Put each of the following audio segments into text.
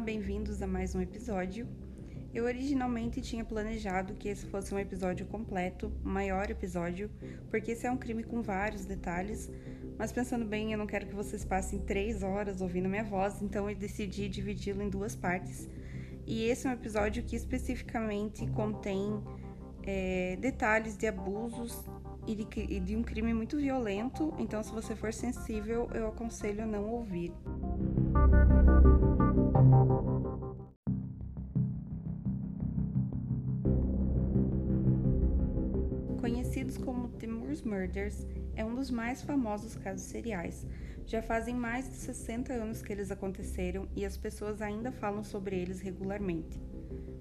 bem-vindos a mais um episódio. Eu originalmente tinha planejado que esse fosse um episódio completo, um maior episódio, porque esse é um crime com vários detalhes, mas pensando bem, eu não quero que vocês passem três horas ouvindo minha voz, então eu decidi dividi-lo em duas partes. E esse é um episódio que especificamente contém é, detalhes de abusos e de, e de um crime muito violento, então se você for sensível, eu aconselho a não ouvir. Moors Murders, é um dos mais famosos casos seriais. Já fazem mais de 60 anos que eles aconteceram e as pessoas ainda falam sobre eles regularmente.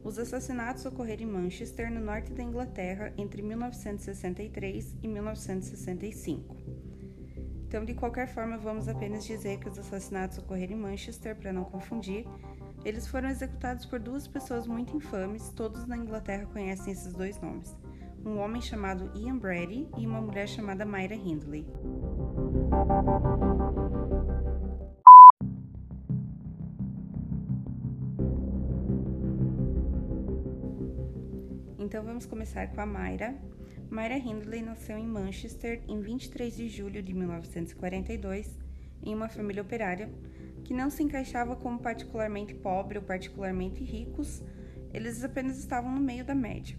Os assassinatos ocorreram em Manchester, no norte da Inglaterra, entre 1963 e 1965. Então, de qualquer forma, vamos apenas dizer que os assassinatos ocorreram em Manchester, para não confundir. Eles foram executados por duas pessoas muito infames, todos na Inglaterra conhecem esses dois nomes: um homem chamado Ian Brady e uma mulher chamada Myra Hindley. Então vamos começar com a Myra. Myra Hindley nasceu em Manchester em 23 de julho de 1942, em uma família operária que não se encaixava como particularmente pobre ou particularmente ricos, eles apenas estavam no meio da média.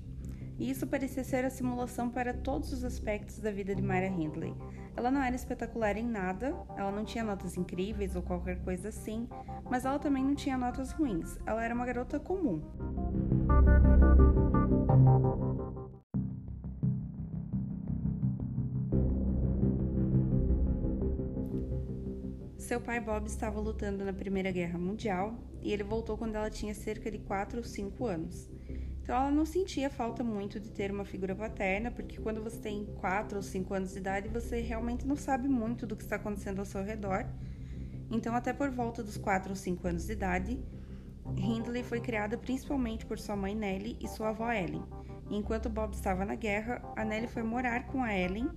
E isso parecia ser a simulação para todos os aspectos da vida de Myra Hindley. Ela não era espetacular em nada, ela não tinha notas incríveis ou qualquer coisa assim, mas ela também não tinha notas ruins. Ela era uma garota comum. Seu pai Bob estava lutando na Primeira Guerra Mundial e ele voltou quando ela tinha cerca de 4 ou 5 anos. Então ela não sentia falta muito de ter uma figura paterna, porque quando você tem 4 ou 5 anos de idade, você realmente não sabe muito do que está acontecendo ao seu redor. Então, até por volta dos 4 ou 5 anos de idade, Hindley foi criada principalmente por sua mãe Nellie e sua avó Ellen. enquanto Bob estava na guerra, a Nellie foi morar com a Ellen,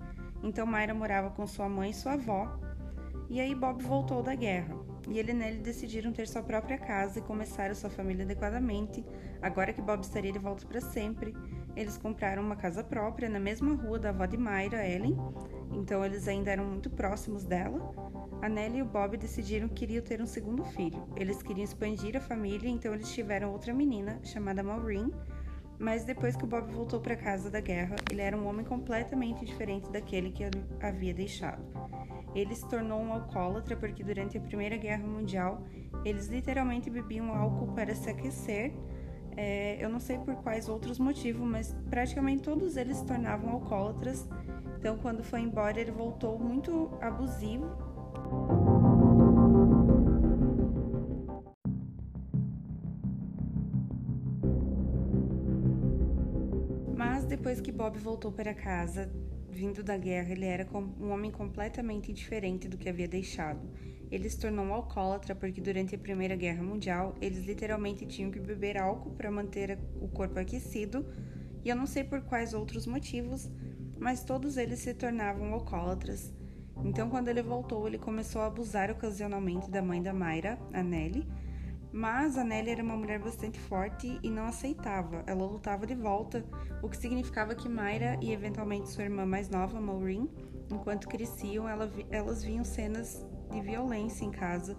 então Myra morava com sua mãe e sua avó, e aí Bob voltou da guerra. E ele e Nelly decidiram ter sua própria casa e começar sua família adequadamente. Agora que Bob estaria de volta para sempre, eles compraram uma casa própria na mesma rua da avó de Myra, Ellen. Então eles ainda eram muito próximos dela. A Nelly e o Bob decidiram que queriam ter um segundo filho. Eles queriam expandir a família, então eles tiveram outra menina chamada Maureen. Mas depois que o Bob voltou para casa da guerra, ele era um homem completamente diferente daquele que havia deixado. Ele se tornou um alcoólatra porque durante a Primeira Guerra Mundial eles literalmente bebiam álcool para se aquecer. É, eu não sei por quais outros motivos, mas praticamente todos eles se tornavam alcoólatras. Então, quando foi embora, ele voltou muito abusivo. Mas depois que Bob voltou para casa, vindo da guerra, ele era um homem completamente diferente do que havia deixado. Ele se tornou um alcoólatra porque durante a Primeira Guerra Mundial eles literalmente tinham que beber álcool para manter o corpo aquecido, e eu não sei por quais outros motivos, mas todos eles se tornavam alcoólatras. Então, quando ele voltou, ele começou a abusar ocasionalmente da mãe da Mayra, a Nelly, mas a Nelly era uma mulher bastante forte e não aceitava. Ela lutava de volta, o que significava que Mayra e eventualmente sua irmã mais nova, Maureen, enquanto cresciam, ela, elas viam cenas de violência em casa.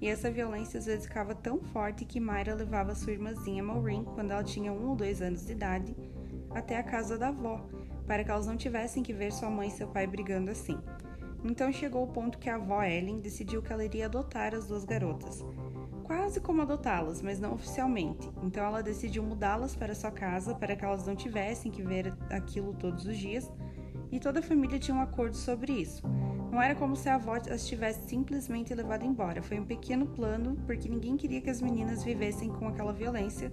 E essa violência às vezes ficava tão forte que Mayra levava sua irmãzinha Maureen, quando ela tinha um ou dois anos de idade, até a casa da avó, para que elas não tivessem que ver sua mãe e seu pai brigando assim. Então chegou o ponto que a avó Ellen decidiu que ela iria adotar as duas garotas quase como adotá-las, mas não oficialmente. Então ela decidiu mudá-las para sua casa para que elas não tivessem que ver aquilo todos os dias, e toda a família tinha um acordo sobre isso. Não era como se a avó as tivesse simplesmente levado embora, foi um pequeno plano porque ninguém queria que as meninas vivessem com aquela violência,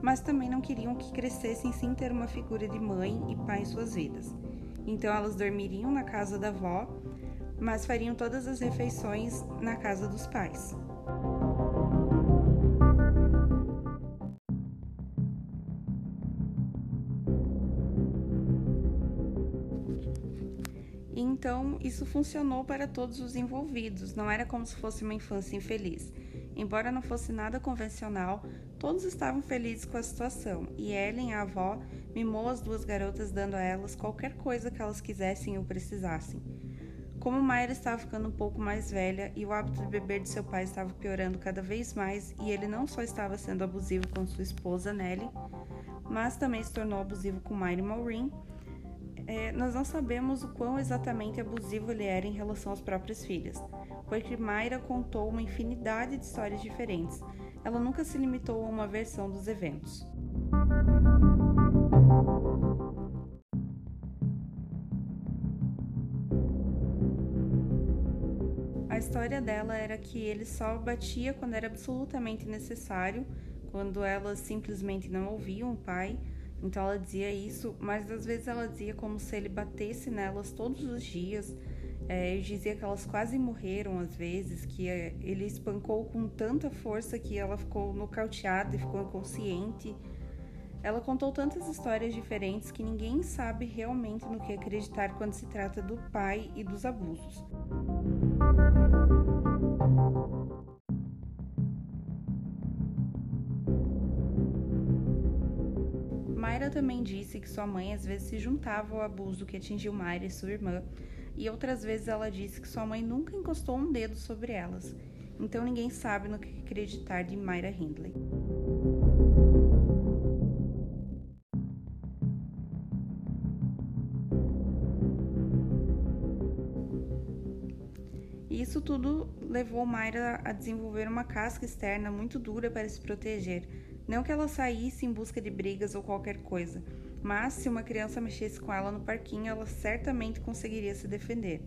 mas também não queriam que crescessem sem ter uma figura de mãe e pai em suas vidas. Então elas dormiriam na casa da avó, mas fariam todas as refeições na casa dos pais. Funcionou para todos os envolvidos, não era como se fosse uma infância infeliz. Embora não fosse nada convencional, todos estavam felizes com a situação, e Ellen, a avó, mimou as duas garotas dando a elas qualquer coisa que elas quisessem ou precisassem. Como Mayra estava ficando um pouco mais velha e o hábito de beber de seu pai estava piorando cada vez mais, e ele não só estava sendo abusivo com sua esposa Nellie, mas também se tornou abusivo com e Maureen, é, nós não sabemos o quão exatamente abusivo ele era em relação às próprias filhas, porque Mayra contou uma infinidade de histórias diferentes. Ela nunca se limitou a uma versão dos eventos. A história dela era que ele só batia quando era absolutamente necessário, quando elas simplesmente não ouviam o pai então ela dizia isso, mas às vezes ela dizia como se ele batesse nelas todos os dias. É, dizia que elas quase morreram às vezes, que é, ele espancou com tanta força que ela ficou nocauteada e ficou inconsciente. Ela contou tantas histórias diferentes que ninguém sabe realmente no que acreditar quando se trata do pai e dos abusos. Também disse que sua mãe às vezes se juntava ao abuso que atingiu Mayra e sua irmã, e outras vezes ela disse que sua mãe nunca encostou um dedo sobre elas. Então ninguém sabe no que acreditar de Mayra Hindley. Isso tudo levou Mayra a desenvolver uma casca externa muito dura para se proteger, não que ela saísse em busca de brigas ou qualquer coisa, mas se uma criança mexesse com ela no parquinho, ela certamente conseguiria se defender.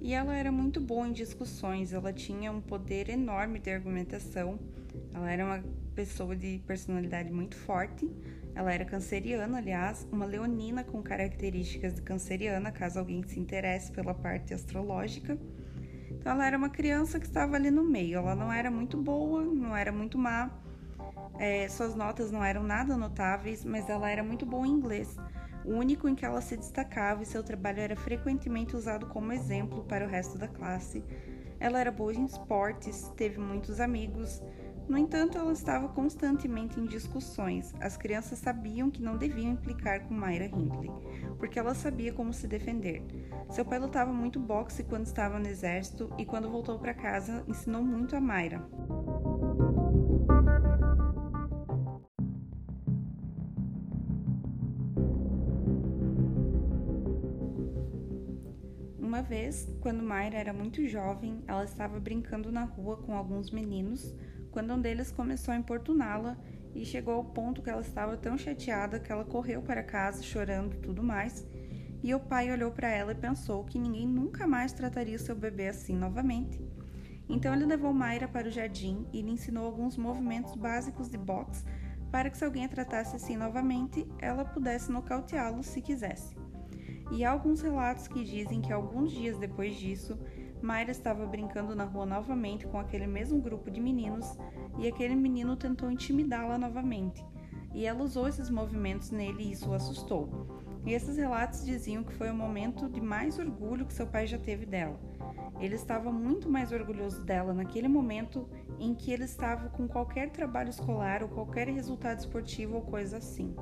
E ela era muito boa em discussões, ela tinha um poder enorme de argumentação, ela era uma pessoa de personalidade muito forte, ela era canceriana, aliás, uma leonina com características de canceriana, caso alguém se interesse pela parte astrológica. Então, ela era uma criança que estava ali no meio. Ela não era muito boa, não era muito má. É, suas notas não eram nada notáveis, mas ela era muito boa em inglês, o único em que ela se destacava e seu trabalho era frequentemente usado como exemplo para o resto da classe. Ela era boa em esportes, teve muitos amigos, no entanto, ela estava constantemente em discussões. As crianças sabiam que não deviam implicar com Myra Hindley, porque ela sabia como se defender. Seu pai lutava muito boxe quando estava no exército e quando voltou para casa ensinou muito a Myra. Uma vez, quando Myra era muito jovem, ela estava brincando na rua com alguns meninos quando um deles começou a importuná-la e chegou ao ponto que ela estava tão chateada que ela correu para casa chorando e tudo mais. E o pai olhou para ela e pensou que ninguém nunca mais trataria seu bebê assim novamente. Então ele levou Mayra para o jardim e lhe ensinou alguns movimentos básicos de boxe para que se alguém a tratasse assim novamente, ela pudesse nocauteá-lo se quisesse. E há alguns relatos que dizem que alguns dias depois disso, Mayra estava brincando na rua novamente com aquele mesmo grupo de meninos e aquele menino tentou intimidá-la novamente. E ela usou esses movimentos nele e isso o assustou. E esses relatos diziam que foi o momento de mais orgulho que seu pai já teve dela. Ele estava muito mais orgulhoso dela naquele momento em que ele estava com qualquer trabalho escolar ou qualquer resultado esportivo ou coisa assim.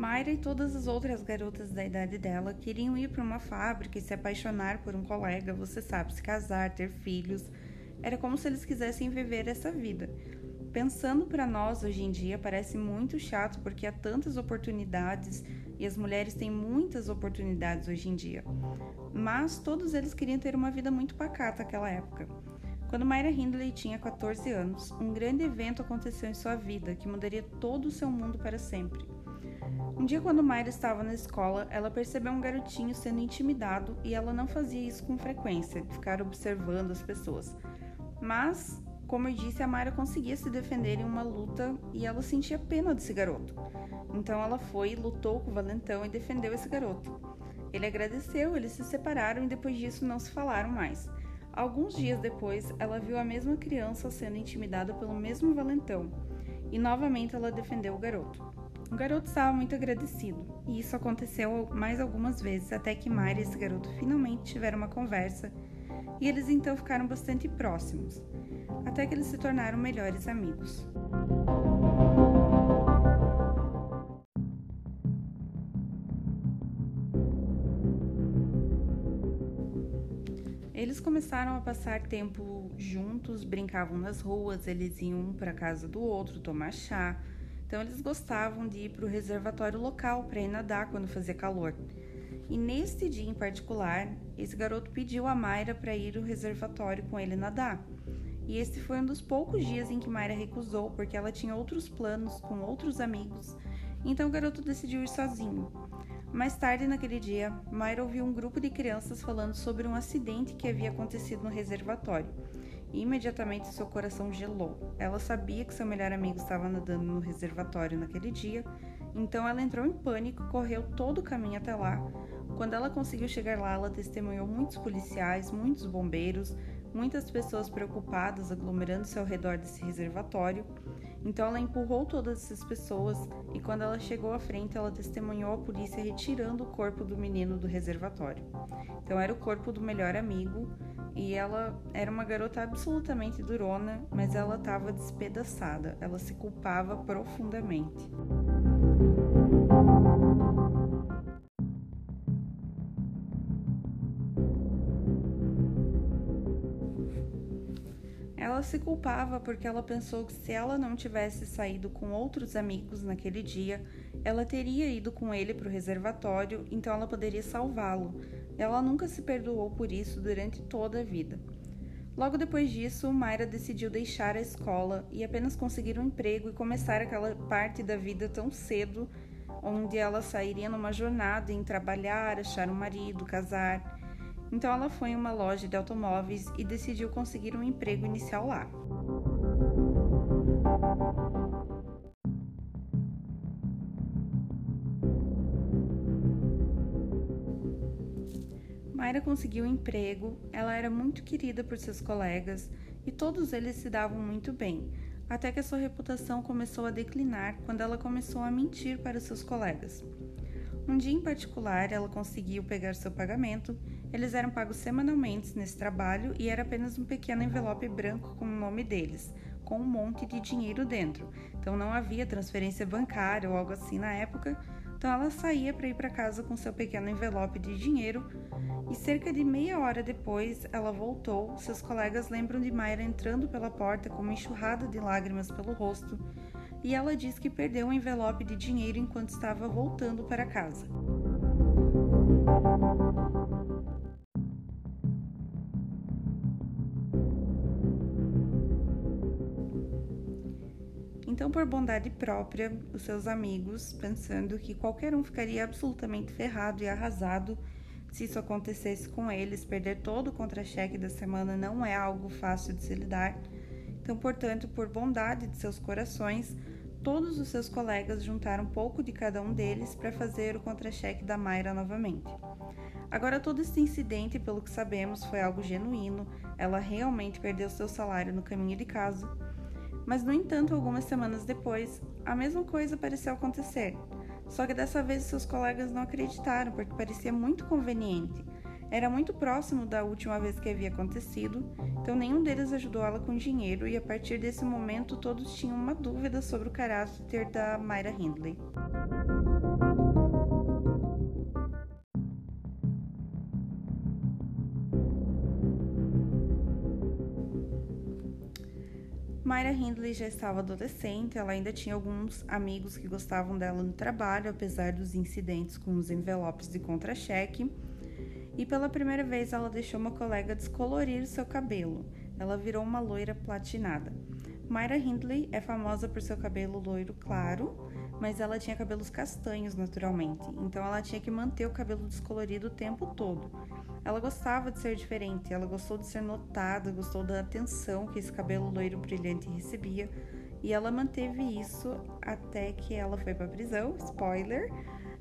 Mayra e todas as outras garotas da idade dela queriam ir para uma fábrica e se apaixonar por um colega, você sabe, se casar, ter filhos. Era como se eles quisessem viver essa vida. Pensando para nós hoje em dia parece muito chato porque há tantas oportunidades e as mulheres têm muitas oportunidades hoje em dia. Mas todos eles queriam ter uma vida muito pacata naquela época. Quando Mayra Hindley tinha 14 anos, um grande evento aconteceu em sua vida que mudaria todo o seu mundo para sempre. Um dia, quando Mayra estava na escola, ela percebeu um garotinho sendo intimidado e ela não fazia isso com frequência, ficar observando as pessoas. Mas, como eu disse, a Mayra conseguia se defender em uma luta e ela sentia pena desse garoto. Então ela foi, lutou com o valentão e defendeu esse garoto. Ele agradeceu, eles se separaram e depois disso não se falaram mais. Alguns dias depois, ela viu a mesma criança sendo intimidada pelo mesmo valentão e novamente ela defendeu o garoto. O garoto estava muito agradecido, e isso aconteceu mais algumas vezes até que Mayra e esse garoto finalmente tiveram uma conversa e eles então ficaram bastante próximos, até que eles se tornaram melhores amigos. Eles começaram a passar tempo juntos, brincavam nas ruas, eles iam um para casa do outro tomar chá. Então eles gostavam de ir para o reservatório local para ir nadar quando fazia calor. E neste dia em particular, esse garoto pediu a Mayra para ir ao reservatório com ele nadar. E este foi um dos poucos dias em que Mayra recusou, porque ela tinha outros planos com outros amigos. Então o garoto decidiu ir sozinho. Mais tarde naquele dia, Mayra ouviu um grupo de crianças falando sobre um acidente que havia acontecido no reservatório. E imediatamente seu coração gelou. Ela sabia que seu melhor amigo estava nadando no reservatório naquele dia, então ela entrou em pânico e correu todo o caminho até lá, quando ela conseguiu chegar lá, ela testemunhou muitos policiais, muitos bombeiros, muitas pessoas preocupadas aglomerando-se ao redor desse reservatório. Então ela empurrou todas essas pessoas e quando ela chegou à frente, ela testemunhou a polícia retirando o corpo do menino do reservatório. Então era o corpo do melhor amigo e ela era uma garota absolutamente durona, mas ela estava despedaçada. Ela se culpava profundamente. Ela se culpava porque ela pensou que se ela não tivesse saído com outros amigos naquele dia, ela teria ido com ele para o reservatório, então ela poderia salvá-lo. Ela nunca se perdoou por isso durante toda a vida. Logo depois disso, Mayra decidiu deixar a escola e apenas conseguir um emprego e começar aquela parte da vida tão cedo, onde ela sairia numa jornada em trabalhar, achar um marido, casar. Então ela foi em uma loja de automóveis e decidiu conseguir um emprego inicial lá. Mayra conseguiu um emprego, ela era muito querida por seus colegas e todos eles se davam muito bem, até que a sua reputação começou a declinar quando ela começou a mentir para seus colegas. Um dia em particular, ela conseguiu pegar seu pagamento. Eles eram pagos semanalmente nesse trabalho e era apenas um pequeno envelope branco com o nome deles, com um monte de dinheiro dentro. Então não havia transferência bancária ou algo assim na época. Então ela saía para ir para casa com seu pequeno envelope de dinheiro e cerca de meia hora depois ela voltou. Seus colegas lembram de Mayra entrando pela porta com uma enxurrada de lágrimas pelo rosto e ela diz que perdeu um envelope de dinheiro enquanto estava voltando para casa. Então, por bondade própria, os seus amigos, pensando que qualquer um ficaria absolutamente ferrado e arrasado se isso acontecesse com eles, perder todo o contra-cheque da semana não é algo fácil de se lidar. Então, portanto, por bondade de seus corações, todos os seus colegas juntaram pouco de cada um deles para fazer o contra-cheque da Mayra novamente. Agora, todo esse incidente, pelo que sabemos, foi algo genuíno, ela realmente perdeu seu salário no caminho de casa. Mas, no entanto, algumas semanas depois, a mesma coisa pareceu acontecer. Só que dessa vez seus colegas não acreditaram, porque parecia muito conveniente. Era muito próximo da última vez que havia acontecido, então nenhum deles ajudou ela com dinheiro e a partir desse momento todos tinham uma dúvida sobre o caráter da Myra Hindley. Myra Hindley já estava adolescente, ela ainda tinha alguns amigos que gostavam dela no trabalho, apesar dos incidentes com os envelopes de contra-cheque e pela primeira vez ela deixou uma colega descolorir seu cabelo. Ela virou uma loira platinada. Myra Hindley é famosa por seu cabelo loiro claro, mas ela tinha cabelos castanhos naturalmente, então ela tinha que manter o cabelo descolorido o tempo todo. Ela gostava de ser diferente, ela gostou de ser notada, gostou da atenção que esse cabelo loiro brilhante recebia, e ela manteve isso até que ela foi para prisão, spoiler,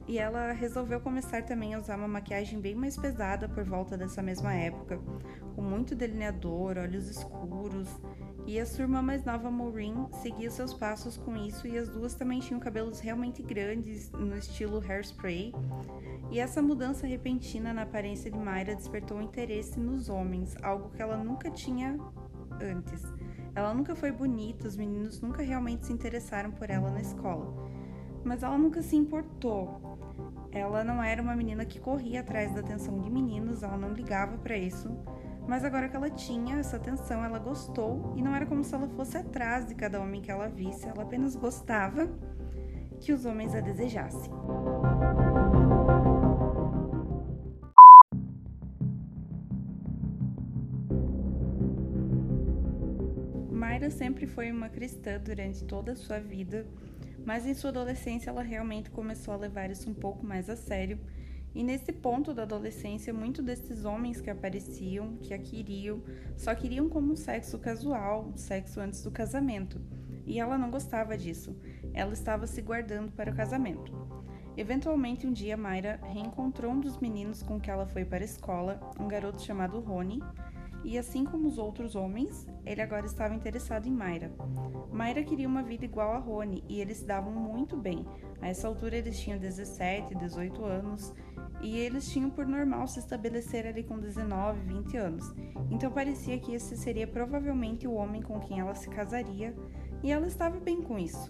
e ela resolveu começar também a usar uma maquiagem bem mais pesada por volta dessa mesma época, com muito delineador, olhos escuros, e a sua irmã mais nova, Maureen, seguia seus passos com isso e as duas também tinham cabelos realmente grandes no estilo hairspray. E essa mudança repentina na aparência de Mayra despertou interesse nos homens, algo que ela nunca tinha antes. Ela nunca foi bonita, os meninos nunca realmente se interessaram por ela na escola. Mas ela nunca se importou. Ela não era uma menina que corria atrás da atenção de meninos, ela não ligava para isso. Mas agora que ela tinha essa atenção, ela gostou e não era como se ela fosse atrás de cada homem que ela visse, ela apenas gostava que os homens a desejassem. Mayra sempre foi uma cristã durante toda a sua vida, mas em sua adolescência ela realmente começou a levar isso um pouco mais a sério. E nesse ponto da adolescência, muitos desses homens que apareciam, que a queriam, só queriam como um sexo casual, um sexo antes do casamento. E ela não gostava disso. Ela estava se guardando para o casamento. Eventualmente, um dia, Mayra reencontrou um dos meninos com que ela foi para a escola, um garoto chamado Rony, e assim como os outros homens, ele agora estava interessado em Mayra. Mayra queria uma vida igual a Rony e eles se davam muito bem. A essa altura eles tinham 17, 18 anos e eles tinham por normal se estabelecer ali com 19, 20 anos. Então parecia que esse seria provavelmente o homem com quem ela se casaria e ela estava bem com isso.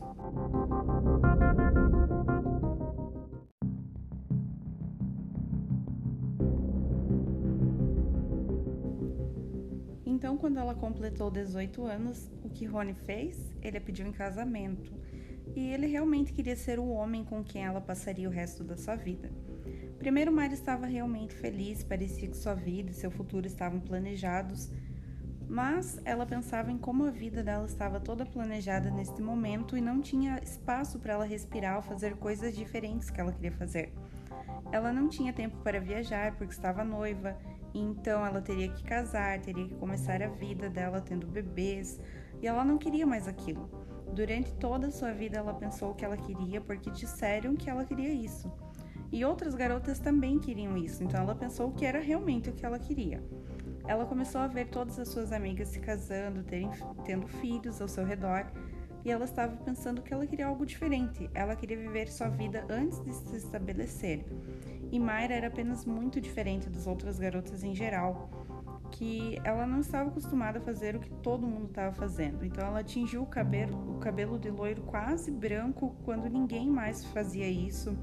Quando ela completou 18 anos, o que Rony fez? Ele a pediu em casamento. E ele realmente queria ser o homem com quem ela passaria o resto da sua vida. Primeiro, Mari estava realmente feliz, parecia que sua vida e seu futuro estavam planejados, mas ela pensava em como a vida dela estava toda planejada neste momento e não tinha espaço para ela respirar ou fazer coisas diferentes que ela queria fazer. Ela não tinha tempo para viajar porque estava noiva então ela teria que casar, teria que começar a vida dela tendo bebês, e ela não queria mais aquilo. Durante toda a sua vida ela pensou o que ela queria porque disseram que ela queria isso. E outras garotas também queriam isso, então ela pensou que era realmente o que ela queria. Ela começou a ver todas as suas amigas se casando, terem, tendo filhos ao seu redor, e ela estava pensando que ela queria algo diferente. Ela queria viver sua vida antes de se estabelecer. E Mayra era apenas muito diferente das outras garotas em geral, que ela não estava acostumada a fazer o que todo mundo estava fazendo. Então ela tingiu o cabelo, o cabelo de loiro quase branco quando ninguém mais fazia isso.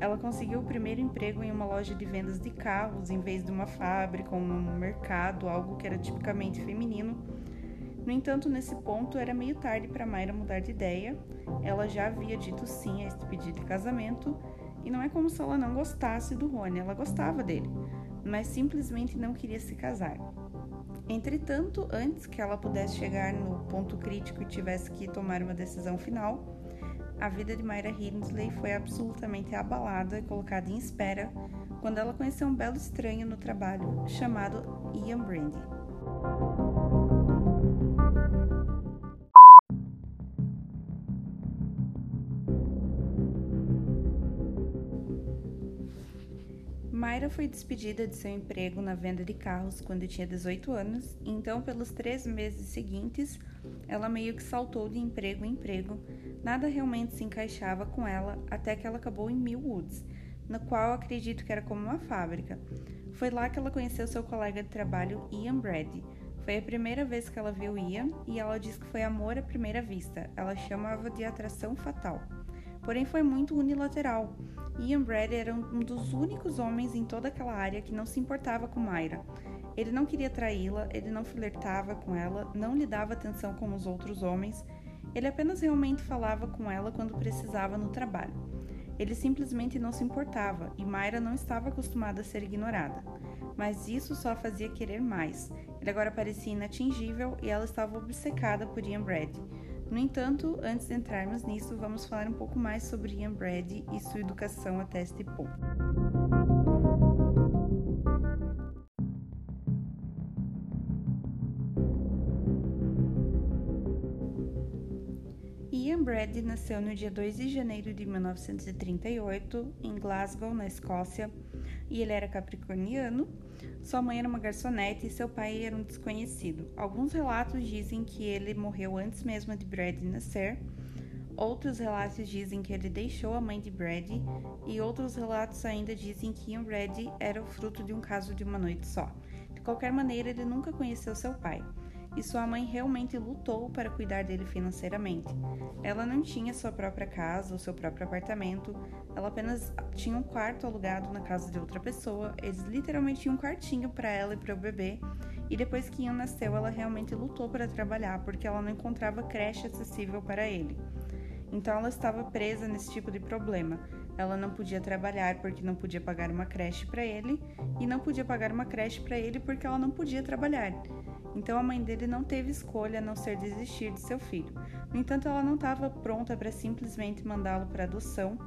Ela conseguiu o primeiro emprego em uma loja de vendas de carros em vez de uma fábrica ou um mercado, algo que era tipicamente feminino. No entanto, nesse ponto era meio tarde para Mayra mudar de ideia. Ela já havia dito sim a este pedido de casamento, e não é como se ela não gostasse do Rony, ela gostava dele, mas simplesmente não queria se casar. Entretanto, antes que ela pudesse chegar no ponto crítico e tivesse que tomar uma decisão final, a vida de Mayra Hindley foi absolutamente abalada e colocada em espera quando ela conheceu um belo estranho no trabalho chamado Ian Brandy. Mayra foi despedida de seu emprego na venda de carros quando tinha 18 anos, então, pelos três meses seguintes, ela meio que saltou de emprego em emprego. Nada realmente se encaixava com ela até que ela acabou em Millwoods, na qual acredito que era como uma fábrica. Foi lá que ela conheceu seu colega de trabalho Ian Brady. Foi a primeira vez que ela viu Ian e ela disse que foi amor à primeira vista. Ela chamava de atração fatal. Porém, foi muito unilateral. Ian Brady era um dos únicos homens em toda aquela área que não se importava com Myra. Ele não queria traí-la, ele não flertava com ela, não lhe dava atenção como os outros homens, ele apenas realmente falava com ela quando precisava no trabalho. Ele simplesmente não se importava e Myra não estava acostumada a ser ignorada. Mas isso só a fazia querer mais. Ele agora parecia inatingível e ela estava obcecada por Ian Brady. No entanto, antes de entrarmos nisso, vamos falar um pouco mais sobre Ian Brady e sua educação até este ponto. Brady nasceu no dia 2 de janeiro de 1938 em Glasgow, na Escócia, e ele era capricorniano. Sua mãe era uma garçonete e seu pai era um desconhecido. Alguns relatos dizem que ele morreu antes mesmo de Brady nascer. Outros relatos dizem que ele deixou a mãe de Brady e outros relatos ainda dizem que Ian Brady era o fruto de um caso de uma noite só. De qualquer maneira, ele nunca conheceu seu pai e sua mãe realmente lutou para cuidar dele financeiramente. Ela não tinha sua própria casa ou seu próprio apartamento, ela apenas tinha um quarto alugado na casa de outra pessoa. Eles literalmente tinham um quartinho para ela e para o bebê. E depois que Ian nasceu, ela realmente lutou para trabalhar porque ela não encontrava creche acessível para ele. Então ela estava presa nesse tipo de problema. Ela não podia trabalhar porque não podia pagar uma creche para ele e não podia pagar uma creche para ele porque ela não podia trabalhar. Então a mãe dele não teve escolha a não ser desistir de seu filho. No entanto, ela não estava pronta para simplesmente mandá-lo para adoção,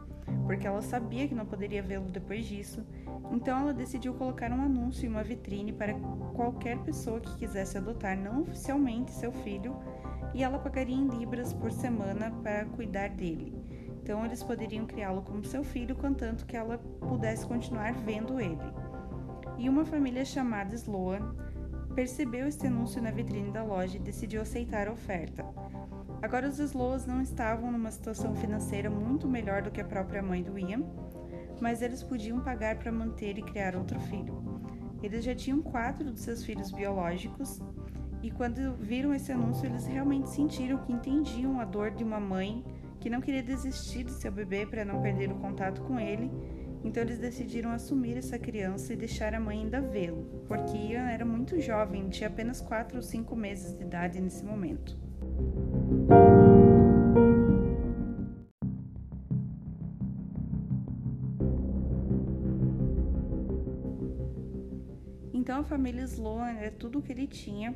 porque ela sabia que não poderia vê-lo depois disso. Então ela decidiu colocar um anúncio em uma vitrine para qualquer pessoa que quisesse adotar não oficialmente seu filho, e ela pagaria em libras por semana para cuidar dele. Então eles poderiam criá-lo como seu filho, contanto que ela pudesse continuar vendo ele. E uma família chamada Sloan percebeu este anúncio na vitrine da loja e decidiu aceitar a oferta. Agora os Slows não estavam numa situação financeira muito melhor do que a própria mãe do Ian, mas eles podiam pagar para manter e criar outro filho. Eles já tinham quatro dos seus filhos biológicos e quando viram esse anúncio eles realmente sentiram que entendiam a dor de uma mãe que não queria desistir de seu bebê para não perder o contato com ele então eles decidiram assumir essa criança e deixar a mãe ainda vê-lo, porque Ian era muito jovem, tinha apenas 4 ou 5 meses de idade nesse momento. Então a família Sloan era tudo o que ele tinha.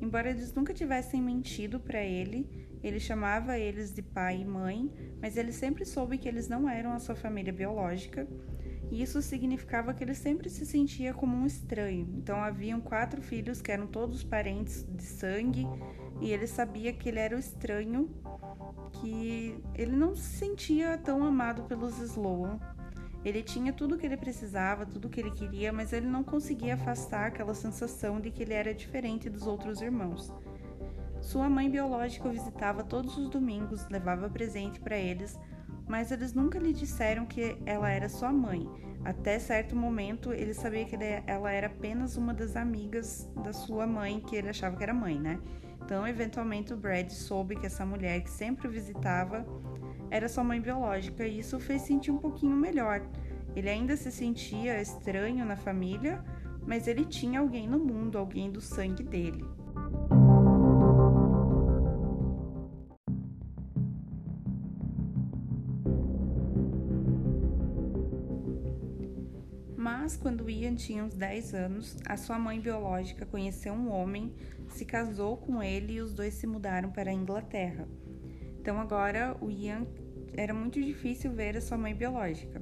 Embora eles nunca tivessem mentido para ele, ele chamava eles de pai e mãe, mas ele sempre soube que eles não eram a sua família biológica, e isso significava que ele sempre se sentia como um estranho. Então haviam quatro filhos que eram todos parentes de sangue, e ele sabia que ele era o estranho, que ele não se sentia tão amado pelos Sloan. Ele tinha tudo o que ele precisava, tudo o que ele queria, mas ele não conseguia afastar aquela sensação de que ele era diferente dos outros irmãos. Sua mãe biológica o visitava todos os domingos, levava presente para eles, mas eles nunca lhe disseram que ela era sua mãe. Até certo momento, ele sabia que ela era apenas uma das amigas da sua mãe, que ele achava que era mãe, né? Então, eventualmente, o Brad soube que essa mulher que sempre o visitava era sua mãe biológica, e isso fez sentir um pouquinho melhor. Ele ainda se sentia estranho na família, mas ele tinha alguém no mundo, alguém do sangue dele. Mas quando Ian tinha uns 10 anos, a sua mãe biológica conheceu um homem, se casou com ele e os dois se mudaram para a Inglaterra. Então agora o Ian era muito difícil ver a sua mãe biológica.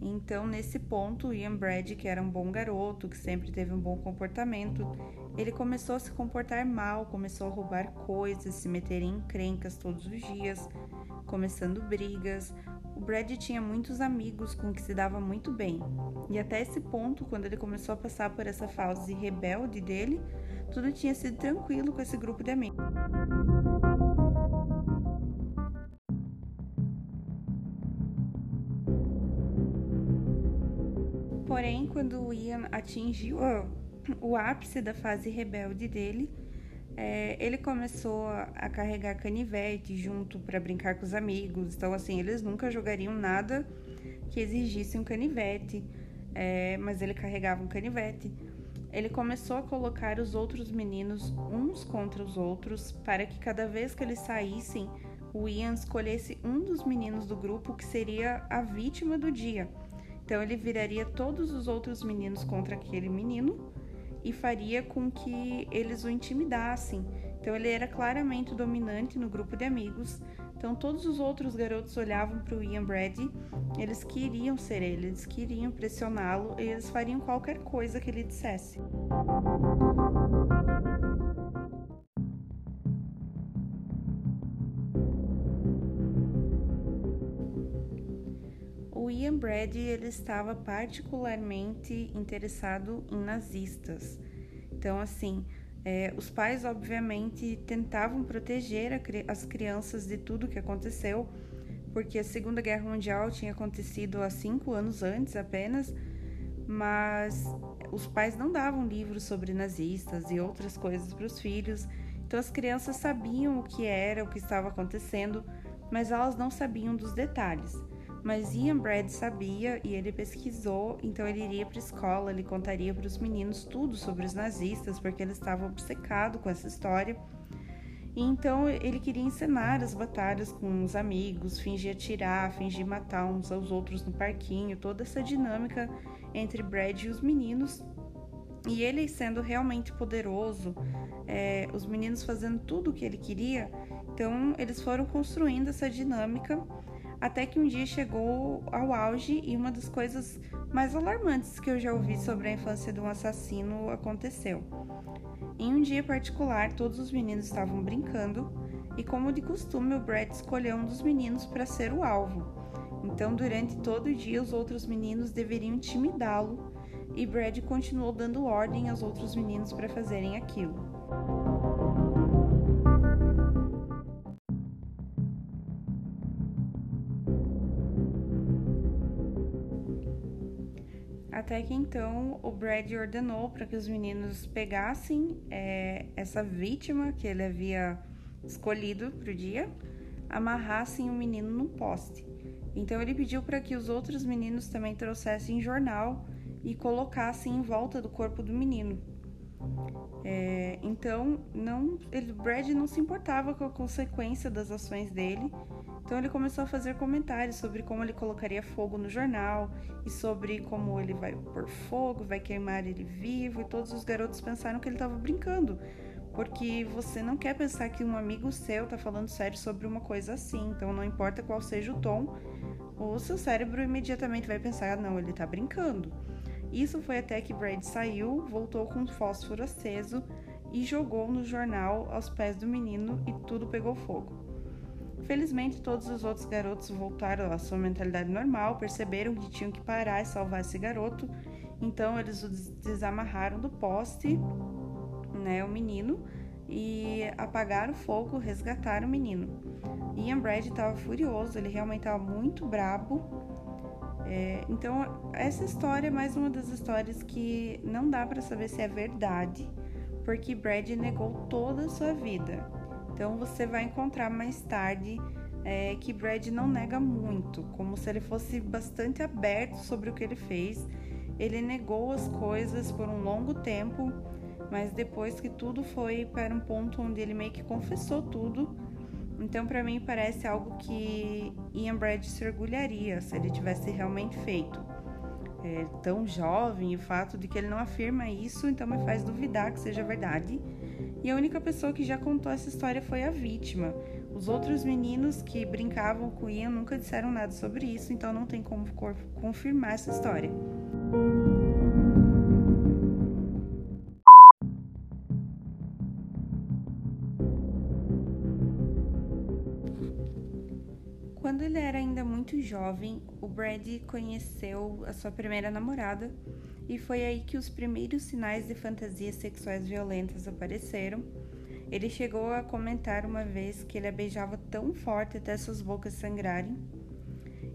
Então, nesse ponto, Ian Brad, que era um bom garoto, que sempre teve um bom comportamento, ele começou a se comportar mal, começou a roubar coisas, se meter em encrencas todos os dias, começando brigas. O Brad tinha muitos amigos com que se dava muito bem. E até esse ponto, quando ele começou a passar por essa fase rebelde dele, tudo tinha sido tranquilo com esse grupo de amigos. Porém, quando Ian atingiu o ápice da fase rebelde dele, é, ele começou a carregar canivete junto para brincar com os amigos. Então, assim, eles nunca jogariam nada que exigisse um canivete, é, mas ele carregava um canivete. Ele começou a colocar os outros meninos uns contra os outros para que cada vez que eles saíssem, o Ian escolhesse um dos meninos do grupo que seria a vítima do dia. Então ele viraria todos os outros meninos contra aquele menino e faria com que eles o intimidassem. Então ele era claramente o dominante no grupo de amigos. Então todos os outros garotos olhavam para o Ian Brady, eles queriam ser ele, eles queriam pressioná-lo e eles fariam qualquer coisa que ele dissesse. Brad ele estava particularmente interessado em nazistas. Então, assim, é, os pais obviamente tentavam proteger a, as crianças de tudo que aconteceu, porque a Segunda Guerra Mundial tinha acontecido há cinco anos antes apenas, mas os pais não davam livros sobre nazistas e outras coisas para os filhos, então as crianças sabiam o que era, o que estava acontecendo, mas elas não sabiam dos detalhes. Mas Ian Brad sabia e ele pesquisou, então ele iria para a escola, ele contaria para os meninos tudo sobre os nazistas, porque ele estava obcecado com essa história. E então ele queria encenar as batalhas com os amigos, fingir atirar, fingir matar uns aos outros no parquinho, toda essa dinâmica entre Brad e os meninos. E ele sendo realmente poderoso, é, os meninos fazendo tudo o que ele queria, então eles foram construindo essa dinâmica até que um dia chegou ao auge e uma das coisas mais alarmantes que eu já ouvi sobre a infância de um assassino aconteceu. Em um dia particular, todos os meninos estavam brincando e, como de costume, o Brett escolheu um dos meninos para ser o alvo. Então, durante todo o dia, os outros meninos deveriam intimidá-lo e Brad continuou dando ordem aos outros meninos para fazerem aquilo. Até que então o Brad ordenou para que os meninos pegassem é, essa vítima que ele havia escolhido para o dia, amarrassem o menino no poste. Então ele pediu para que os outros meninos também trouxessem jornal e colocassem em volta do corpo do menino. É, então, não, ele, Brad não se importava com a consequência das ações dele então ele começou a fazer comentários sobre como ele colocaria fogo no jornal e sobre como ele vai pôr fogo, vai queimar ele vivo, e todos os garotos pensaram que ele estava brincando. Porque você não quer pensar que um amigo seu está falando sério sobre uma coisa assim, então não importa qual seja o tom, o seu cérebro imediatamente vai pensar: ah, não, ele está brincando. Isso foi até que Brad saiu, voltou com um fósforo aceso e jogou no jornal aos pés do menino e tudo pegou fogo. Felizmente, todos os outros garotos voltaram à sua mentalidade normal, perceberam que tinham que parar e salvar esse garoto, então eles o desamarraram do poste, né, o menino, e apagaram o fogo, resgataram o menino. Ian Brad estava furioso, ele realmente estava muito brabo. É, então, essa história é mais uma das histórias que não dá para saber se é verdade, porque Brad negou toda a sua vida. Então você vai encontrar mais tarde é, que Brad não nega muito, como se ele fosse bastante aberto sobre o que ele fez. Ele negou as coisas por um longo tempo, mas depois que tudo foi para um ponto onde ele meio que confessou tudo, então para mim parece algo que Ian Brad se orgulharia se ele tivesse realmente feito. É, tão jovem, e o fato de que ele não afirma isso, então me faz duvidar que seja verdade. E a única pessoa que já contou essa história foi a vítima. Os outros meninos que brincavam com Ian nunca disseram nada sobre isso, então não tem como confirmar essa história. Jovem, o Brad conheceu a sua primeira namorada e foi aí que os primeiros sinais de fantasias sexuais violentas apareceram. Ele chegou a comentar uma vez que ele a beijava tão forte até suas bocas sangrarem.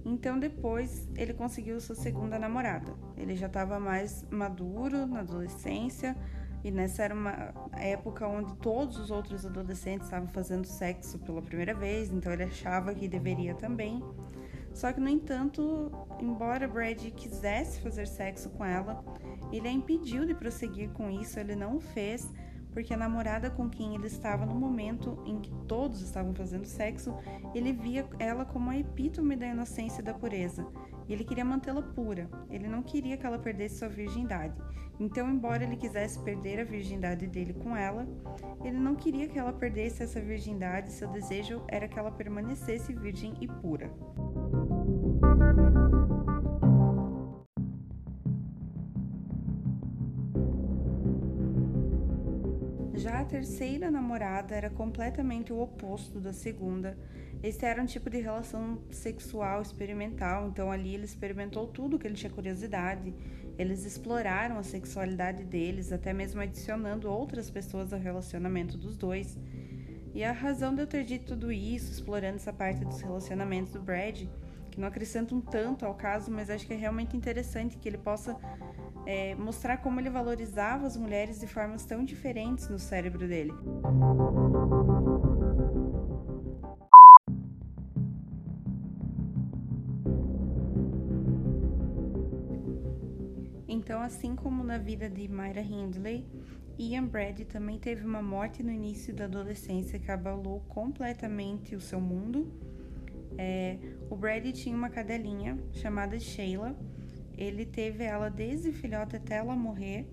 Então depois ele conseguiu sua segunda namorada. Ele já estava mais maduro na adolescência e nessa era uma época onde todos os outros adolescentes estavam fazendo sexo pela primeira vez, então ele achava que deveria também. Só que, no entanto, embora Brad quisesse fazer sexo com ela, ele a impediu de prosseguir com isso, ele não o fez, porque a namorada com quem ele estava no momento em que todos estavam fazendo sexo, ele via ela como a epítome da inocência e da pureza. E ele queria mantê-la pura. Ele não queria que ela perdesse sua virgindade. Então, embora ele quisesse perder a virgindade dele com ela, ele não queria que ela perdesse essa virgindade. Seu desejo era que ela permanecesse virgem e pura. Já a terceira namorada era completamente o oposto da segunda. Esse era um tipo de relação sexual experimental, então ali ele experimentou tudo que ele tinha curiosidade. Eles exploraram a sexualidade deles, até mesmo adicionando outras pessoas ao relacionamento dos dois. E a razão de eu ter dito tudo isso, explorando essa parte dos relacionamentos do Brad, que não acrescentam tanto ao caso, mas acho que é realmente interessante que ele possa é, mostrar como ele valorizava as mulheres de formas tão diferentes no cérebro dele. Então, assim como na vida de Myra Hindley, Ian Brady também teve uma morte no início da adolescência que abalou completamente o seu mundo. É, o Brady tinha uma cadelinha chamada Sheila. Ele teve ela desde filhote até ela morrer.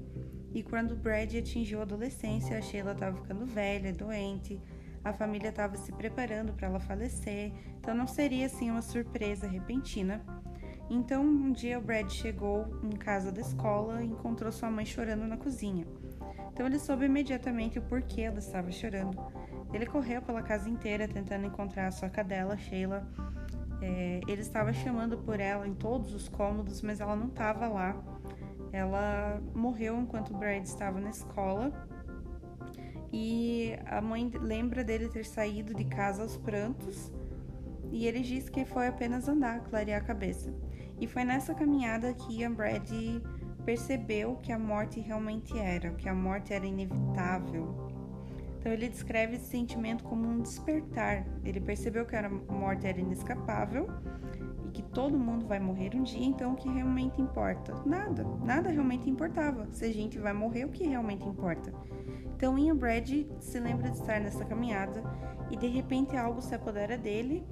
E quando o Brady atingiu a adolescência, a Sheila estava ficando velha, doente. A família estava se preparando para ela falecer. Então não seria assim uma surpresa repentina. Então, um dia o Brad chegou em casa da escola e encontrou sua mãe chorando na cozinha. Então, ele soube imediatamente o porquê ela estava chorando. Ele correu pela casa inteira tentando encontrar a sua cadela, Sheila. É, ele estava chamando por ela em todos os cômodos, mas ela não estava lá. Ela morreu enquanto Brad estava na escola. E a mãe lembra dele ter saído de casa aos prantos. E ele diz que foi apenas andar, clarear a cabeça. E foi nessa caminhada que Ian Brady percebeu que a morte realmente era, que a morte era inevitável. Então ele descreve esse sentimento como um despertar. Ele percebeu que a morte era inescapável e que todo mundo vai morrer um dia, então o que realmente importa? Nada, nada realmente importava. Se a gente vai morrer, o que realmente importa? Então Ian Brady se lembra de estar nessa caminhada e de repente algo se apodera dele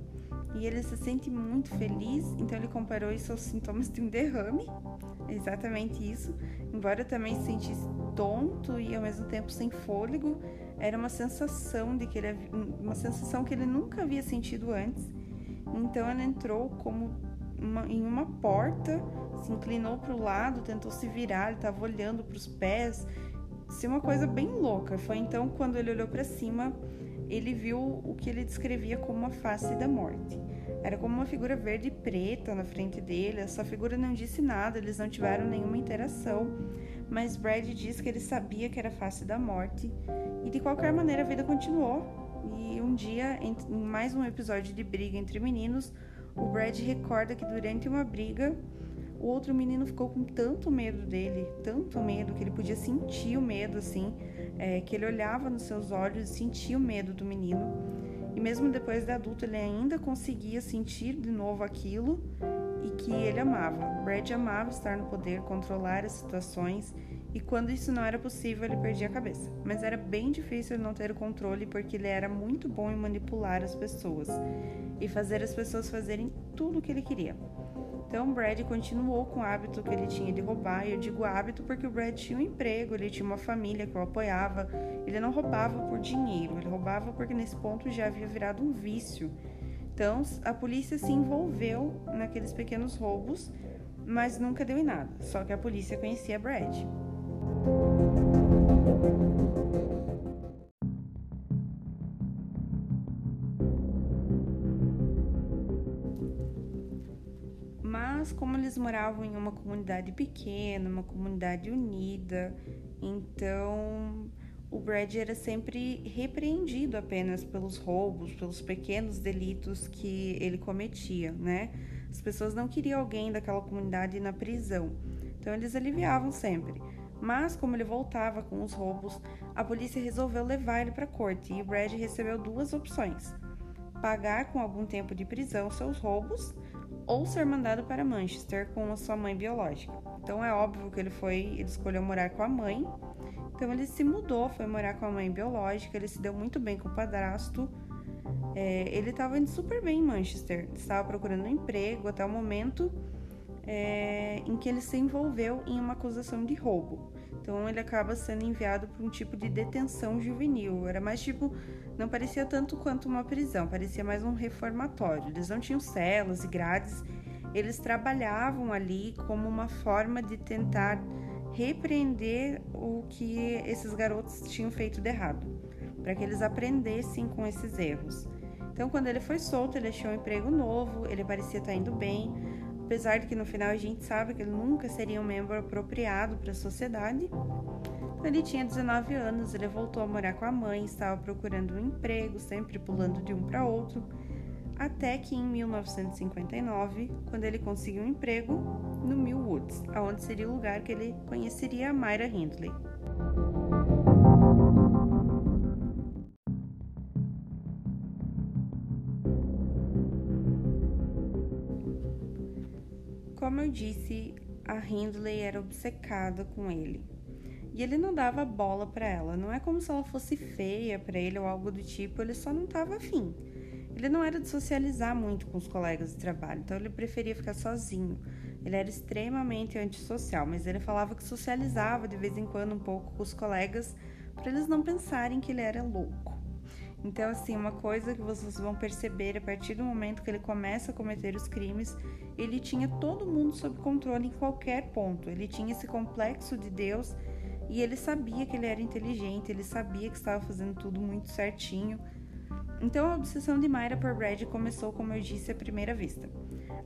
e ele se sente muito feliz, então ele comparou isso aos sintomas de um derrame, exatamente isso. Embora também se sentisse tonto e ao mesmo tempo sem fôlego, era uma sensação de que ele uma sensação que ele nunca havia sentido antes. Então ele entrou como uma, em uma porta, se inclinou para o lado, tentou se virar, estava olhando para os pés, se uma coisa bem louca. Foi então quando ele olhou para cima ele viu o que ele descrevia como a face da morte. Era como uma figura verde e preta na frente dele. Essa figura não disse nada, eles não tiveram nenhuma interação. Mas Brad diz que ele sabia que era face da morte. E de qualquer maneira a vida continuou. E um dia, em mais um episódio de briga entre meninos, o Brad recorda que durante uma briga o outro menino ficou com tanto medo dele, tanto medo, que ele podia sentir o medo, assim, é, que ele olhava nos seus olhos e sentia o medo do menino. E mesmo depois de adulto, ele ainda conseguia sentir de novo aquilo e que ele amava. Brad amava estar no poder, controlar as situações, e quando isso não era possível, ele perdia a cabeça. Mas era bem difícil não ter o controle porque ele era muito bom em manipular as pessoas e fazer as pessoas fazerem tudo o que ele queria. Então, Brad continuou com o hábito que ele tinha de roubar. E eu digo hábito porque o Brad tinha um emprego, ele tinha uma família que o apoiava. Ele não roubava por dinheiro, ele roubava porque nesse ponto já havia virado um vício. Então, a polícia se envolveu naqueles pequenos roubos, mas nunca deu em nada. Só que a polícia conhecia Brad. Mas como eles moravam em uma comunidade pequena, uma comunidade unida, então o Brad era sempre repreendido apenas pelos roubos, pelos pequenos delitos que ele cometia, né? As pessoas não queriam alguém daquela comunidade na prisão, então eles aliviavam sempre. Mas como ele voltava com os roubos, a polícia resolveu levar ele para a corte e o Brad recebeu duas opções: pagar com algum tempo de prisão seus roubos ou ser mandado para Manchester com a sua mãe biológica. Então é óbvio que ele foi, ele escolheu morar com a mãe. Então ele se mudou, foi morar com a mãe biológica, ele se deu muito bem com o padrasto. É, ele estava indo super bem em Manchester, estava procurando um emprego até o momento é, em que ele se envolveu em uma acusação de roubo. Então ele acaba sendo enviado para um tipo de detenção juvenil. Era mais tipo, não parecia tanto quanto uma prisão, parecia mais um reformatório. Eles não tinham celas e grades, eles trabalhavam ali como uma forma de tentar repreender o que esses garotos tinham feito de errado, para que eles aprendessem com esses erros. Então, quando ele foi solto, ele achou um emprego novo, ele parecia estar indo bem, apesar de que no final a gente sabe que ele nunca seria um membro apropriado para a sociedade. Então, ele tinha 19 anos, ele voltou a morar com a mãe, estava procurando um emprego, sempre pulando de um para outro, até que em 1959, quando ele conseguiu um emprego no Mill Woods, aonde seria o lugar que ele conheceria a Myra Hindley. Como eu disse, a Hindley era obcecada com ele. E ele não dava bola para ela. Não é como se ela fosse feia para ele ou algo do tipo, ele só não estava afim. Ele não era de socializar muito com os colegas de trabalho, então ele preferia ficar sozinho. Ele era extremamente antissocial, mas ele falava que socializava de vez em quando um pouco com os colegas para eles não pensarem que ele era louco. Então, assim, uma coisa que vocês vão perceber a partir do momento que ele começa a cometer os crimes, ele tinha todo mundo sob controle em qualquer ponto. Ele tinha esse complexo de Deus e ele sabia que ele era inteligente, ele sabia que estava fazendo tudo muito certinho. Então, a obsessão de Myra por Brad começou, como eu disse, à primeira vista.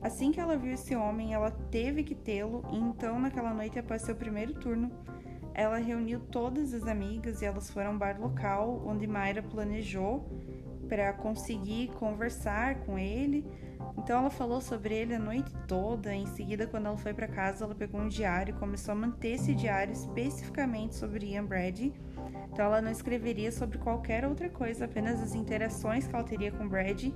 Assim que ela viu esse homem, ela teve que tê-lo, e então, naquela noite após seu primeiro turno, ela reuniu todas as amigas e elas foram a um bar local onde Mayra planejou para conseguir conversar com ele. Então ela falou sobre ele a noite toda. Em seguida, quando ela foi para casa, ela pegou um diário e começou a manter esse diário especificamente sobre Ian Brady. Então ela não escreveria sobre qualquer outra coisa, apenas as interações que ela teria com Brady.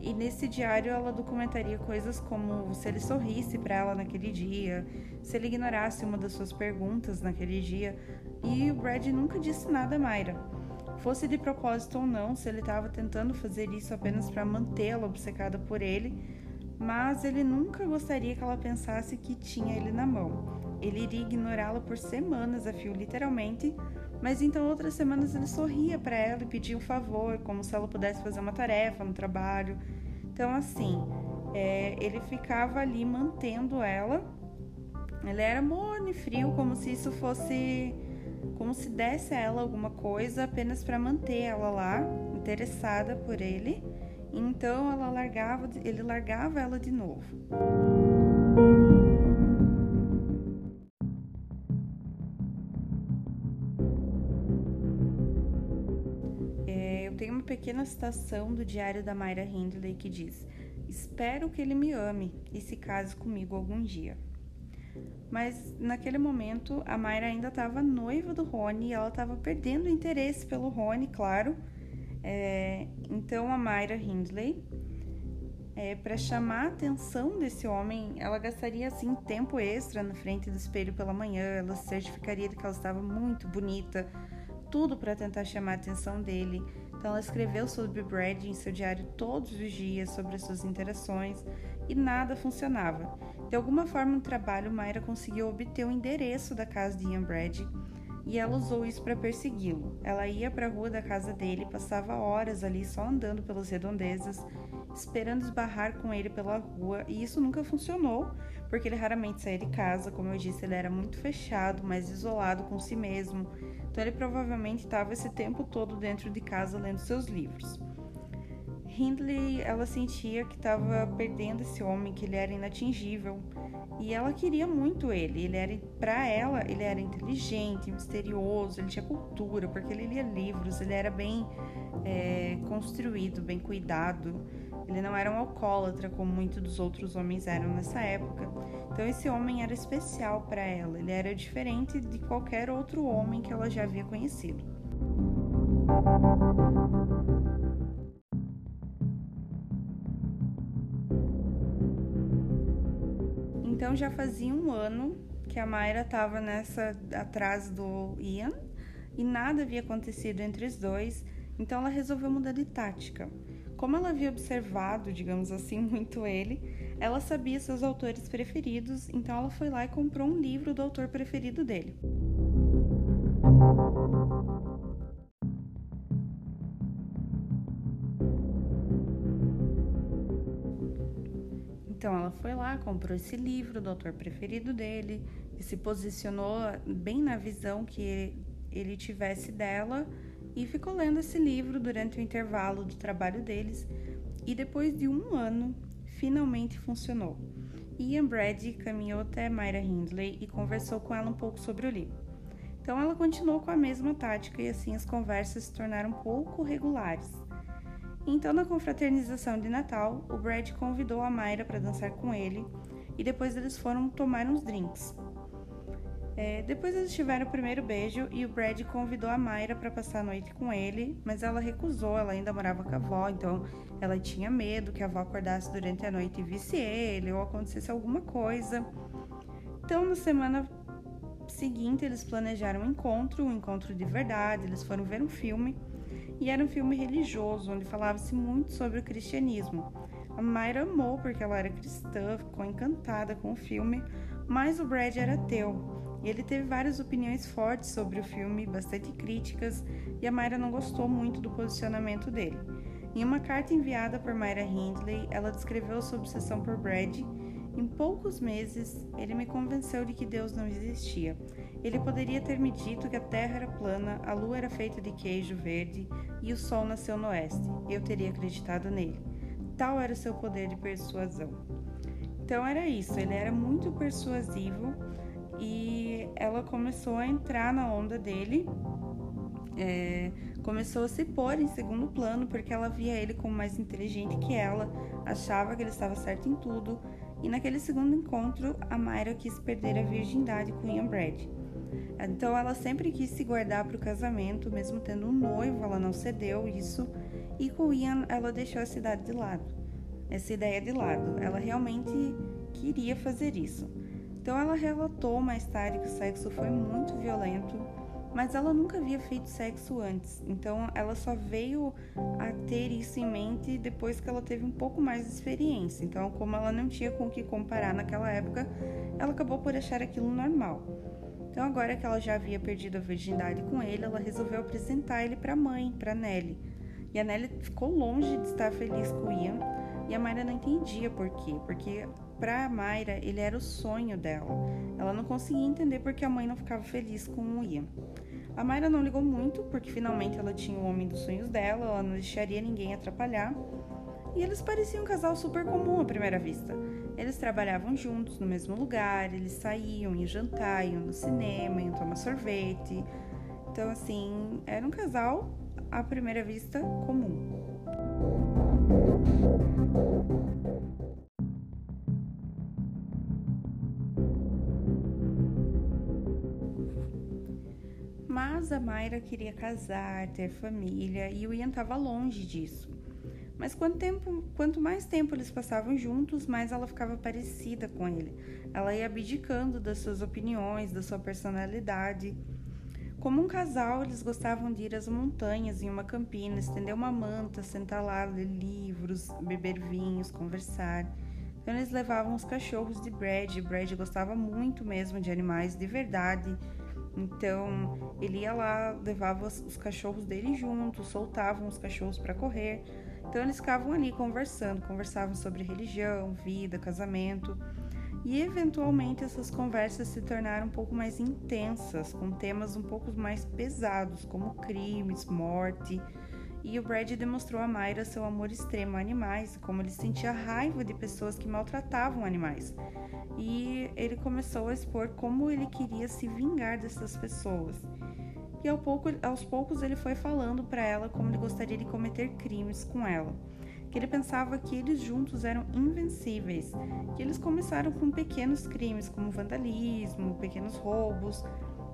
E nesse diário ela documentaria coisas como se ele sorrisse para ela naquele dia, se ele ignorasse uma das suas perguntas naquele dia. E o Brad nunca disse nada a Mayra. Fosse de propósito ou não, se ele estava tentando fazer isso apenas para mantê-la obcecada por ele, mas ele nunca gostaria que ela pensasse que tinha ele na mão. Ele iria ignorá-la por semanas a fio, literalmente, mas então outras semanas ele sorria para ela e pedia um favor, como se ela pudesse fazer uma tarefa no trabalho. Então, assim, é, ele ficava ali mantendo ela. Ele era morno e frio, como se isso fosse. como se desse a ela alguma coisa apenas para manter ela lá, interessada por ele. Então ela largava, ele largava ela de novo. Pequena citação do diário da Myra Hindley que diz: Espero que ele me ame e se case comigo algum dia. Mas naquele momento a Mayra ainda estava noiva do Rony e ela estava perdendo interesse pelo Rony, claro. É, então a Mayra Hindley, é, para chamar a atenção desse homem, ela gastaria assim tempo extra na frente do espelho pela manhã, ela certificaria de que ela estava muito bonita, tudo para tentar chamar a atenção dele. Então ela escreveu sobre Brad em seu diário todos os dias sobre as suas interações e nada funcionava. De alguma forma no trabalho, Mayra conseguiu obter o endereço da casa de Ian Brad e ela usou isso para persegui-lo. Ela ia para a rua da casa dele, passava horas ali só andando pelas redondezas, esperando esbarrar com ele pela rua, e isso nunca funcionou, porque ele raramente saía de casa, como eu disse, ele era muito fechado, mais isolado com si mesmo. Então ele provavelmente estava esse tempo todo dentro de casa lendo seus livros. Hindley, ela sentia que estava perdendo esse homem, que ele era inatingível, e ela queria muito ele. Ele era, para ela, ele era inteligente, misterioso, ele tinha cultura, porque ele lia livros, ele era bem é, construído, bem cuidado. Ele não era um alcoólatra como muitos dos outros homens eram nessa época. Então esse homem era especial para ela. Ele era diferente de qualquer outro homem que ela já havia conhecido. Então já fazia um ano que a Mayra estava nessa atrás do Ian e nada havia acontecido entre os dois, então ela resolveu mudar de tática. Como ela havia observado, digamos assim, muito ele, ela sabia seus autores preferidos, então ela foi lá e comprou um livro do autor preferido dele. Então ela foi lá, comprou esse livro do autor preferido dele e se posicionou bem na visão que ele tivesse dela e ficou lendo esse livro durante o intervalo do trabalho deles e depois de um ano finalmente funcionou. Ian Brady caminhou até Myra Hindley e conversou com ela um pouco sobre o livro. Então ela continuou com a mesma tática e assim as conversas se tornaram pouco regulares. Então, na confraternização de Natal, o Brad convidou a Myra para dançar com ele e depois eles foram tomar uns drinks. É, depois eles tiveram o primeiro beijo e o Brad convidou a Mayra para passar a noite com ele, mas ela recusou, ela ainda morava com a avó, então ela tinha medo que a avó acordasse durante a noite e visse ele ou acontecesse alguma coisa. Então, na semana seguinte, eles planejaram um encontro, um encontro de verdade, eles foram ver um filme e era um filme religioso, onde falava-se muito sobre o cristianismo. A Mayra amou porque ela era cristã, ficou encantada com o filme, mas o Brad era ateu e ele teve várias opiniões fortes sobre o filme, bastante críticas, e a Mayra não gostou muito do posicionamento dele. Em uma carta enviada por Mayra Hindley, ela descreveu sua obsessão por Brad. Em poucos meses, ele me convenceu de que Deus não existia. Ele poderia ter me dito que a Terra era plana, a Lua era feita de queijo verde e o Sol nasceu no oeste. Eu teria acreditado nele. Tal era o seu poder de persuasão. Então era isso, ele era muito persuasivo e ela começou a entrar na onda dele, é, começou a se pôr em segundo plano porque ela via ele como mais inteligente que ela, achava que ele estava certo em tudo. E naquele segundo encontro, a Mayra quis perder a virgindade com Ian Brad. Então ela sempre quis se guardar para o casamento, mesmo tendo um noivo, ela não cedeu isso. E com Ian, ela deixou a cidade de lado, essa ideia de lado. Ela realmente queria fazer isso. Então ela relatou mais tarde que o sexo foi muito violento, mas ela nunca havia feito sexo antes. Então ela só veio a ter isso em mente depois que ela teve um pouco mais de experiência. Então, como ela não tinha com o que comparar naquela época, ela acabou por achar aquilo normal. Então, agora que ela já havia perdido a virgindade com ele, ela resolveu apresentar ele para a mãe, para Nelly. E a Nelly ficou longe de estar feliz com Ian, e a Mayra não entendia por quê, porque para a Mayra ele era o sonho dela. Ela não conseguia entender porque a mãe não ficava feliz com o Ian. A Mayra não ligou muito, porque finalmente ela tinha o homem dos sonhos dela, ela não deixaria ninguém atrapalhar. E eles pareciam um casal super comum à primeira vista. Eles trabalhavam juntos no mesmo lugar, eles saíam, iam jantar, iam no cinema, iam tomar sorvete. Então, assim, era um casal à primeira vista comum. Mas a Mayra queria casar, ter família e o Ian estava longe disso. Mas quanto, tempo, quanto mais tempo eles passavam juntos, mais ela ficava parecida com ele. Ela ia abdicando das suas opiniões, da sua personalidade. Como um casal, eles gostavam de ir às montanhas em uma campina, estender uma manta, sentar lá, ler livros, beber vinhos, conversar. Então eles levavam os cachorros de Brad. Brad gostava muito mesmo de animais de verdade então ele ia lá, levava os cachorros dele juntos, soltavam os cachorros para correr. Então eles ficavam ali conversando, conversavam sobre religião, vida, casamento. E eventualmente essas conversas se tornaram um pouco mais intensas, com temas um pouco mais pesados, como crimes, morte. E o Brad demonstrou a Mayra seu amor extremo a animais, como ele sentia raiva de pessoas que maltratavam animais e ele começou a expor como ele queria se vingar dessas pessoas. E ao pouco, aos poucos ele foi falando para ela como ele gostaria de cometer crimes com ela. Que ele pensava que eles juntos eram invencíveis, que eles começaram com pequenos crimes como vandalismo, pequenos roubos,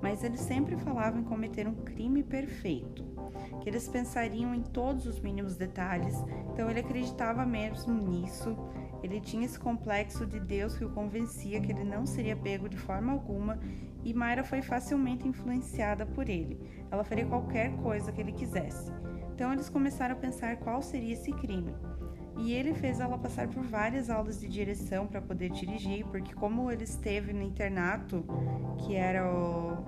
mas eles sempre falavam em cometer um crime perfeito, que eles pensariam em todos os mínimos detalhes, então ele acreditava mesmo nisso ele tinha esse complexo de Deus que o convencia que ele não seria pego de forma alguma e Mayra foi facilmente influenciada por ele. Ela faria qualquer coisa que ele quisesse. Então eles começaram a pensar qual seria esse crime. E ele fez ela passar por várias aulas de direção para poder dirigir, porque como ele esteve no internato, que era o...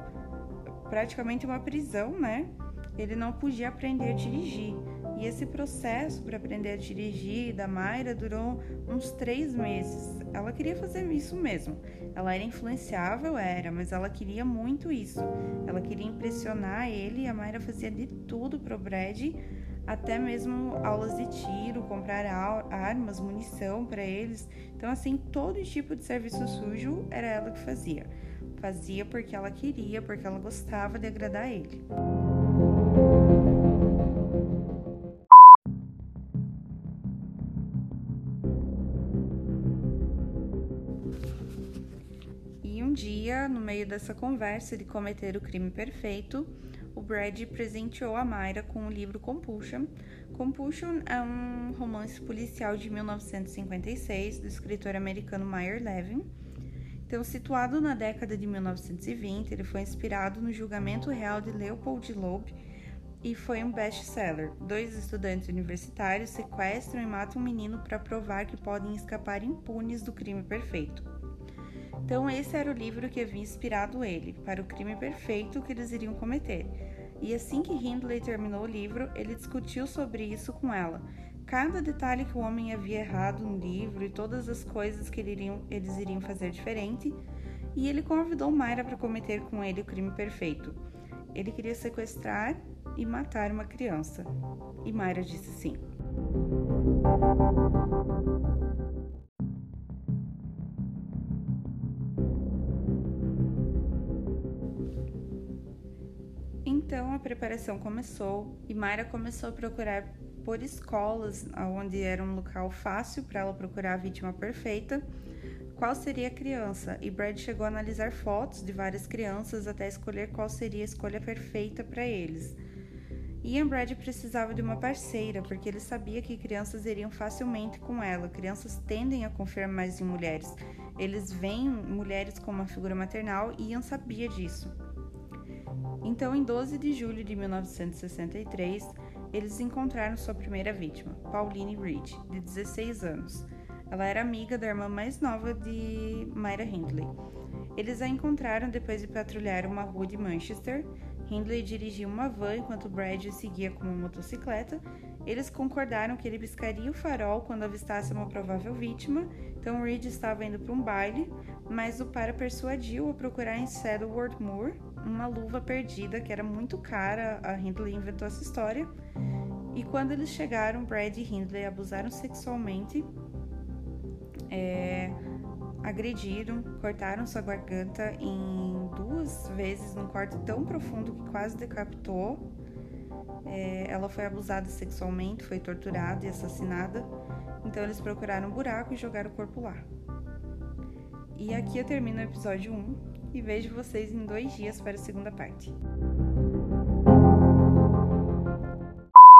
praticamente uma prisão, né? Ele não podia aprender a dirigir. E esse processo para aprender a dirigir da Mayra durou uns três meses. Ela queria fazer isso mesmo. Ela era influenciável, era, mas ela queria muito isso. Ela queria impressionar ele e a Mayra fazia de tudo pro Brad, até mesmo aulas de tiro, comprar armas, munição para eles. Então, assim, todo tipo de serviço sujo era ela que fazia. Fazia porque ela queria, porque ela gostava de agradar ele. Um dia, no meio dessa conversa de cometer o crime perfeito, o Brad presenteou a Mayra com o livro Compulsion. Compulsion é um romance policial de 1956 do escritor americano Meyer Levin. Então, situado na década de 1920, ele foi inspirado no julgamento real de Leopold Loeb e foi um best-seller. Dois estudantes universitários sequestram e matam um menino para provar que podem escapar impunes do crime perfeito. Então, esse era o livro que havia inspirado ele para o crime perfeito que eles iriam cometer. E assim que Hindley terminou o livro, ele discutiu sobre isso com ela. Cada detalhe que o homem havia errado no livro e todas as coisas que eles iriam, eles iriam fazer diferente, e ele convidou Mayra para cometer com ele o crime perfeito. Ele queria sequestrar e matar uma criança. E Mayra disse sim. Então a preparação começou e Mayra começou a procurar por escolas, onde era um local fácil para ela procurar a vítima perfeita, qual seria a criança. E Brad chegou a analisar fotos de várias crianças até escolher qual seria a escolha perfeita para eles. Ian Brad precisava de uma parceira, porque ele sabia que crianças iriam facilmente com ela. Crianças tendem a confiar mais em mulheres. Eles veem mulheres como uma figura maternal e Ian sabia disso. Então, em 12 de julho de 1963, eles encontraram sua primeira vítima, Pauline Reed, de 16 anos. Ela era amiga da irmã mais nova de Myra Hindley. Eles a encontraram depois de patrulhar uma rua de Manchester. Hindley dirigia uma van enquanto Brad seguia com uma motocicleta. Eles concordaram que ele piscaria o farol quando avistasse uma provável vítima. Então Reed estava indo para um baile, mas o para persuadiu a procurar em Saddleworth Moor uma luva perdida que era muito cara. A Hindley inventou essa história. E quando eles chegaram, Brad e Hindley abusaram sexualmente, é, agrediram, cortaram sua garganta em duas vezes num corte tão profundo que quase decapitou. É, ela foi abusada sexualmente, foi torturada e assassinada. Então eles procuraram um buraco e jogaram o corpo lá. E aqui eu termino o episódio 1 e vejo vocês em dois dias para a segunda parte.